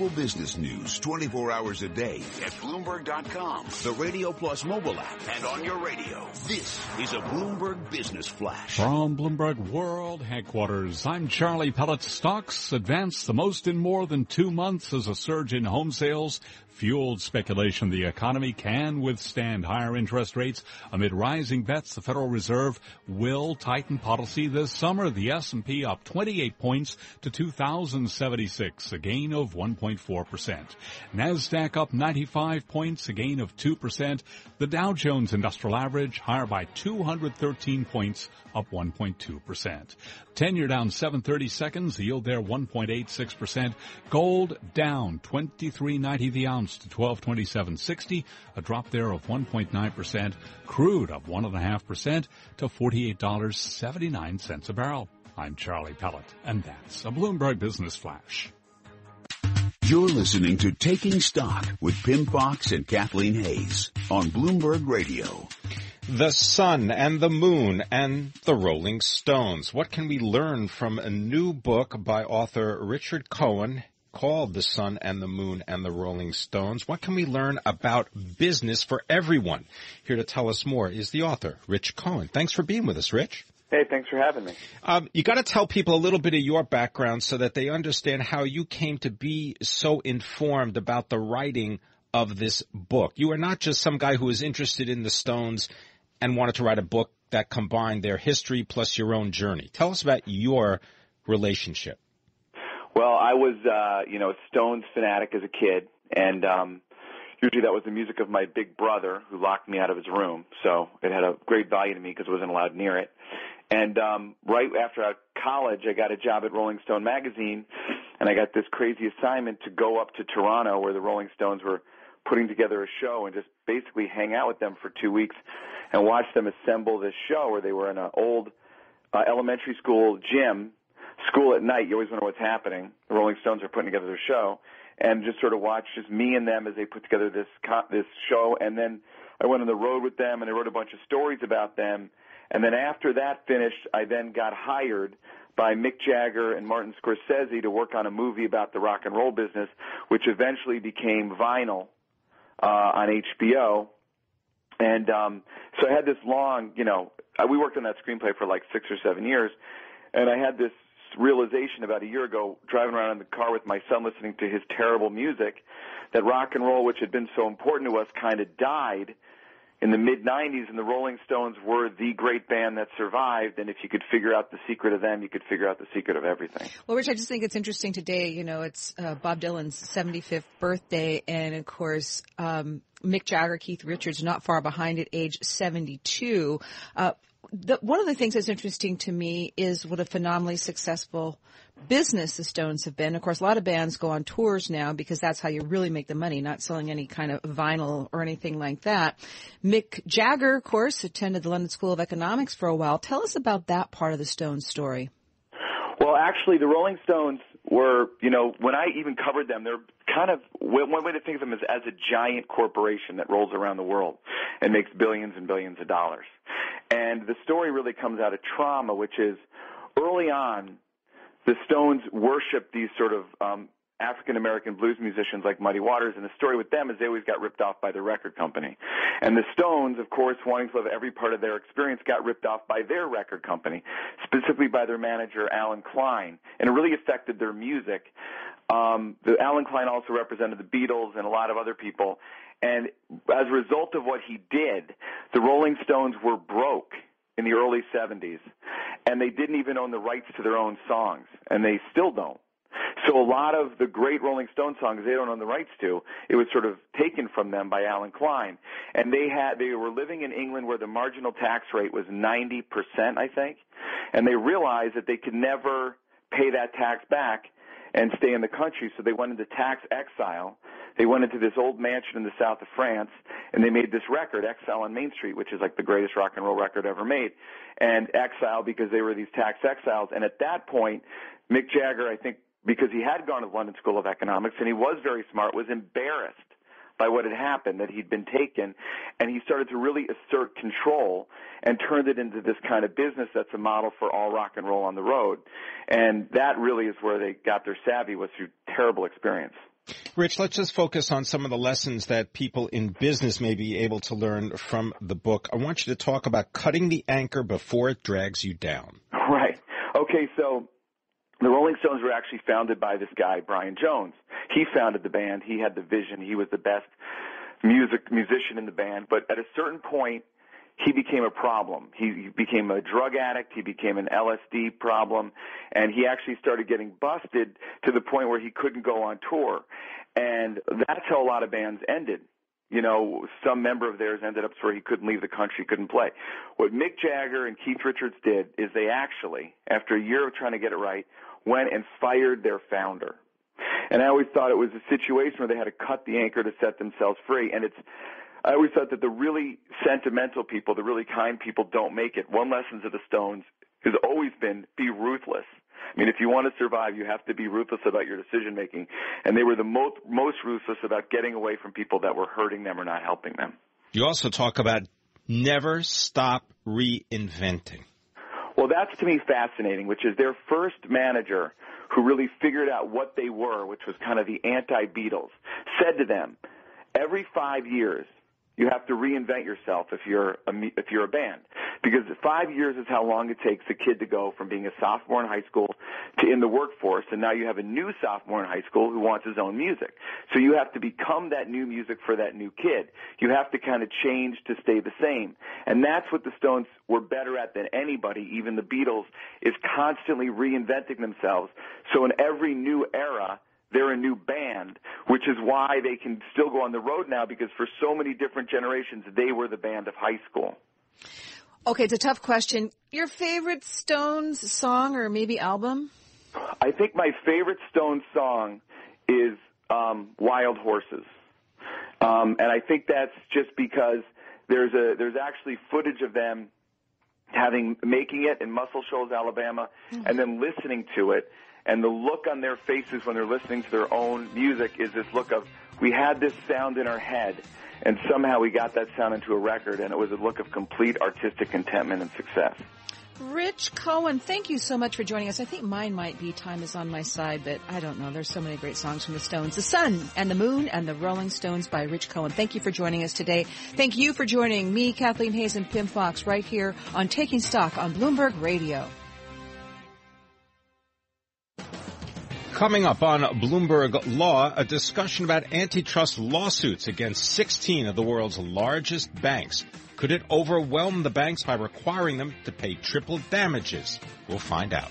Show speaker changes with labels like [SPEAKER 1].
[SPEAKER 1] Global business news 24 hours a day at Bloomberg.com, the Radio Plus mobile app, and on your radio. This is a Bloomberg Business Flash.
[SPEAKER 2] From Bloomberg World Headquarters, I'm Charlie Pellet. Stocks advanced the most in more than two months as a surge in home sales fueled speculation the economy can withstand higher interest rates amid rising bets the Federal Reserve will tighten policy this summer. The S&P up 28 points to 2076, a gain of 1.4%. Nasdaq up 95 points, a gain of 2%. The Dow Jones Industrial Average higher by 213 points, up 1.2%. 10 year down 730 seconds, yield there 1.86%. Gold down 23.90 the ounce to 1227.60, a drop there of 1.9%. Crude up 1.5% to $48.79 a barrel. I'm Charlie Pellet, and that's a Bloomberg Business Flash.
[SPEAKER 1] You're listening to Taking Stock with Pimm Fox and Kathleen Hays on Bloomberg Radio.
[SPEAKER 3] The Sun and the Moon and the Rolling Stones. What can we learn from a new book by author Richard Cohen called The Sun and the Moon and the Rolling Stones? What can we learn about business for everyone? Here to tell us more is the author, Rich Cohen. Thanks for being with us, Rich.
[SPEAKER 4] Hey, thanks for having me.
[SPEAKER 3] Um, you got to tell people a little bit of your background so that they understand how you came to be so informed about the writing of this book. You are not just some guy who is interested in the Stones and wanted to write a book that combined their history plus your own journey. Tell us about your relationship.
[SPEAKER 4] Well, I was, uh, you know, a Stones fanatic as a kid, and um, usually that was the music of my big brother who locked me out of his room. So it had a great value to me because I wasn't allowed near it. And um, right after college, I got a job at Rolling Stone magazine, and I got this crazy assignment to go up to Toronto where the Rolling Stones were putting together a show and just basically hang out with them for two weeks and watch them assemble this show where they were in an old uh, elementary school gym, school at night. You always wonder what's happening. The Rolling Stones are putting together their show, and just sort of watch just me and them as they put together this co- this show. And then I went on the road with them, and I wrote a bunch of stories about them. And then after that finished, I then got hired by Mick Jagger and Martin Scorsese to work on a movie about the rock and roll business, which eventually became Vinyl uh, on HBO. And um, so I had this long, you know, we worked on that screenplay for like six or seven years, and I had this realization about a year ago, driving around in the car with my son, listening to his terrible music, that rock and roll, which had been so important to us, kind of died in the mid 90s and the Rolling Stones were the great band that survived and if you could figure out the secret of them you could figure out the secret of everything.
[SPEAKER 5] Well Rich I just think it's interesting today you know it's uh, Bob Dylan's 75th birthday and of course um, Mick Jagger Keith Richards not far behind at age 72 uh, the, one of the things that's interesting to me is what a phenomenally successful business the Stones have been. Of course, a lot of bands go on tours now because that's how you really make the money, not selling any kind of vinyl or anything like that. Mick Jagger, of course, attended the London School of Economics for a while. Tell us about that part of the Stones story.
[SPEAKER 4] Well, actually, the Rolling Stones were, you know, when I even covered them, they're kind of one way to think of them is as a giant corporation that rolls around the world and makes billions and billions of dollars. And the story really comes out of trauma, which is early on, the Stones worship these sort of um, African American blues musicians like Muddy Waters, and the story with them is they always got ripped off by the record company. And the Stones, of course, wanting to live every part of their experience, got ripped off by their record company, specifically by their manager Allen Klein, and it really affected their music. Um, the Allen Klein also represented the Beatles and a lot of other people, and as a result of what he did, the Rolling Stones were broke in the early 70s. and they didn't even own the rights to their own songs, and they still don't. So a lot of the great Rolling Stone songs they don't own the rights to. It was sort of taken from them by Allen Klein, and they had they were living in England where the marginal tax rate was 90 percent, I think, and they realized that they could never pay that tax back and stay in the country, so they went into tax exile. They went into this old mansion in the south of France, and they made this record, Exile on Main Street, which is like the greatest rock and roll record ever made. And exile because they were these tax exiles. And at that point, Mick Jagger, I think, because he had gone to the London School of Economics and he was very smart, was embarrassed by what had happened, that he'd been taken, and he started to really assert control and turned it into this kind of business that's a model for all rock and roll on the road. And that really is where they got their savvy was through terrible experience.
[SPEAKER 3] Rich, let's just focus on some of the lessons that people in business may be able to learn from the book. I want you to talk about cutting the anchor before it drags you down.
[SPEAKER 4] Right. Okay, so the Rolling Stones were actually founded by this guy, Brian Jones. He founded the band. He had the vision. He was the best music musician in the band. But at a certain point, he became a problem. He became a drug addict. He became an LSD problem, and he actually started getting busted to the point where he couldn't go on tour. And that's how a lot of bands ended. You know, some member of theirs ended up where he couldn't leave the country, couldn't play. What Mick Jagger and Keith Richards did is they actually, after a year of trying to get it right, went and fired their founder. And I always thought it was a situation where they had to cut the anchor to set themselves free. And it's, I always thought that the really sentimental people, the really kind people don't make it. One lesson to the Stones has always been be ruthless. I mean, if you want to survive, you have to be ruthless about your decision making. And they were the most, most ruthless about getting away from people that were hurting them or not helping them.
[SPEAKER 3] You also talk about never stop reinventing.
[SPEAKER 4] Well, that's to me fascinating, which is their first manager who really figured out what they were, which was kind of the anti-Beatles, said to them, every five years, you have to reinvent yourself if you're a, if you're a band, because five years is how long it takes a kid to go from being a sophomore in high school to in the workforce, and now you have a new sophomore in high school who wants his own music. So you have to become that new music for that new kid. You have to kind of change to stay the same, and that's what the Stones were better at than anybody, even the Beatles, is constantly reinventing themselves. So in every new era they're a new band, which is why they can still go on the road now because for so many different generations, they were the band of high school.
[SPEAKER 5] Okay, it's a tough question. Your favorite Stones song or maybe album?
[SPEAKER 4] I think my favorite Stones song is um, Wild Horses. Um, and I think that's just because there's a there's actually footage of them having making it in Muscle Shoals, Alabama, mm-hmm. and then listening to it and the look on their faces when they're listening to their own music is this look of we had this sound in our head and somehow we got that sound into a record and it was a look of complete artistic contentment and success.
[SPEAKER 5] Rich Cohen, thank you so much for joining us. I think mine might be Time is on My Side, but I don't know. There's so many great songs from the Stones. The Sun and the Moon and the Rolling Stones by Rich Cohen. Thank you for joining us today. Thank you for joining me, Kathleen Hays, and Pimm Fox right here on Taking Stock on Bloomberg Radio.
[SPEAKER 3] Coming up on Bloomberg Law, a discussion about antitrust lawsuits against 16 of the world's largest banks. Could it overwhelm the banks by requiring them to pay triple damages? We'll find out.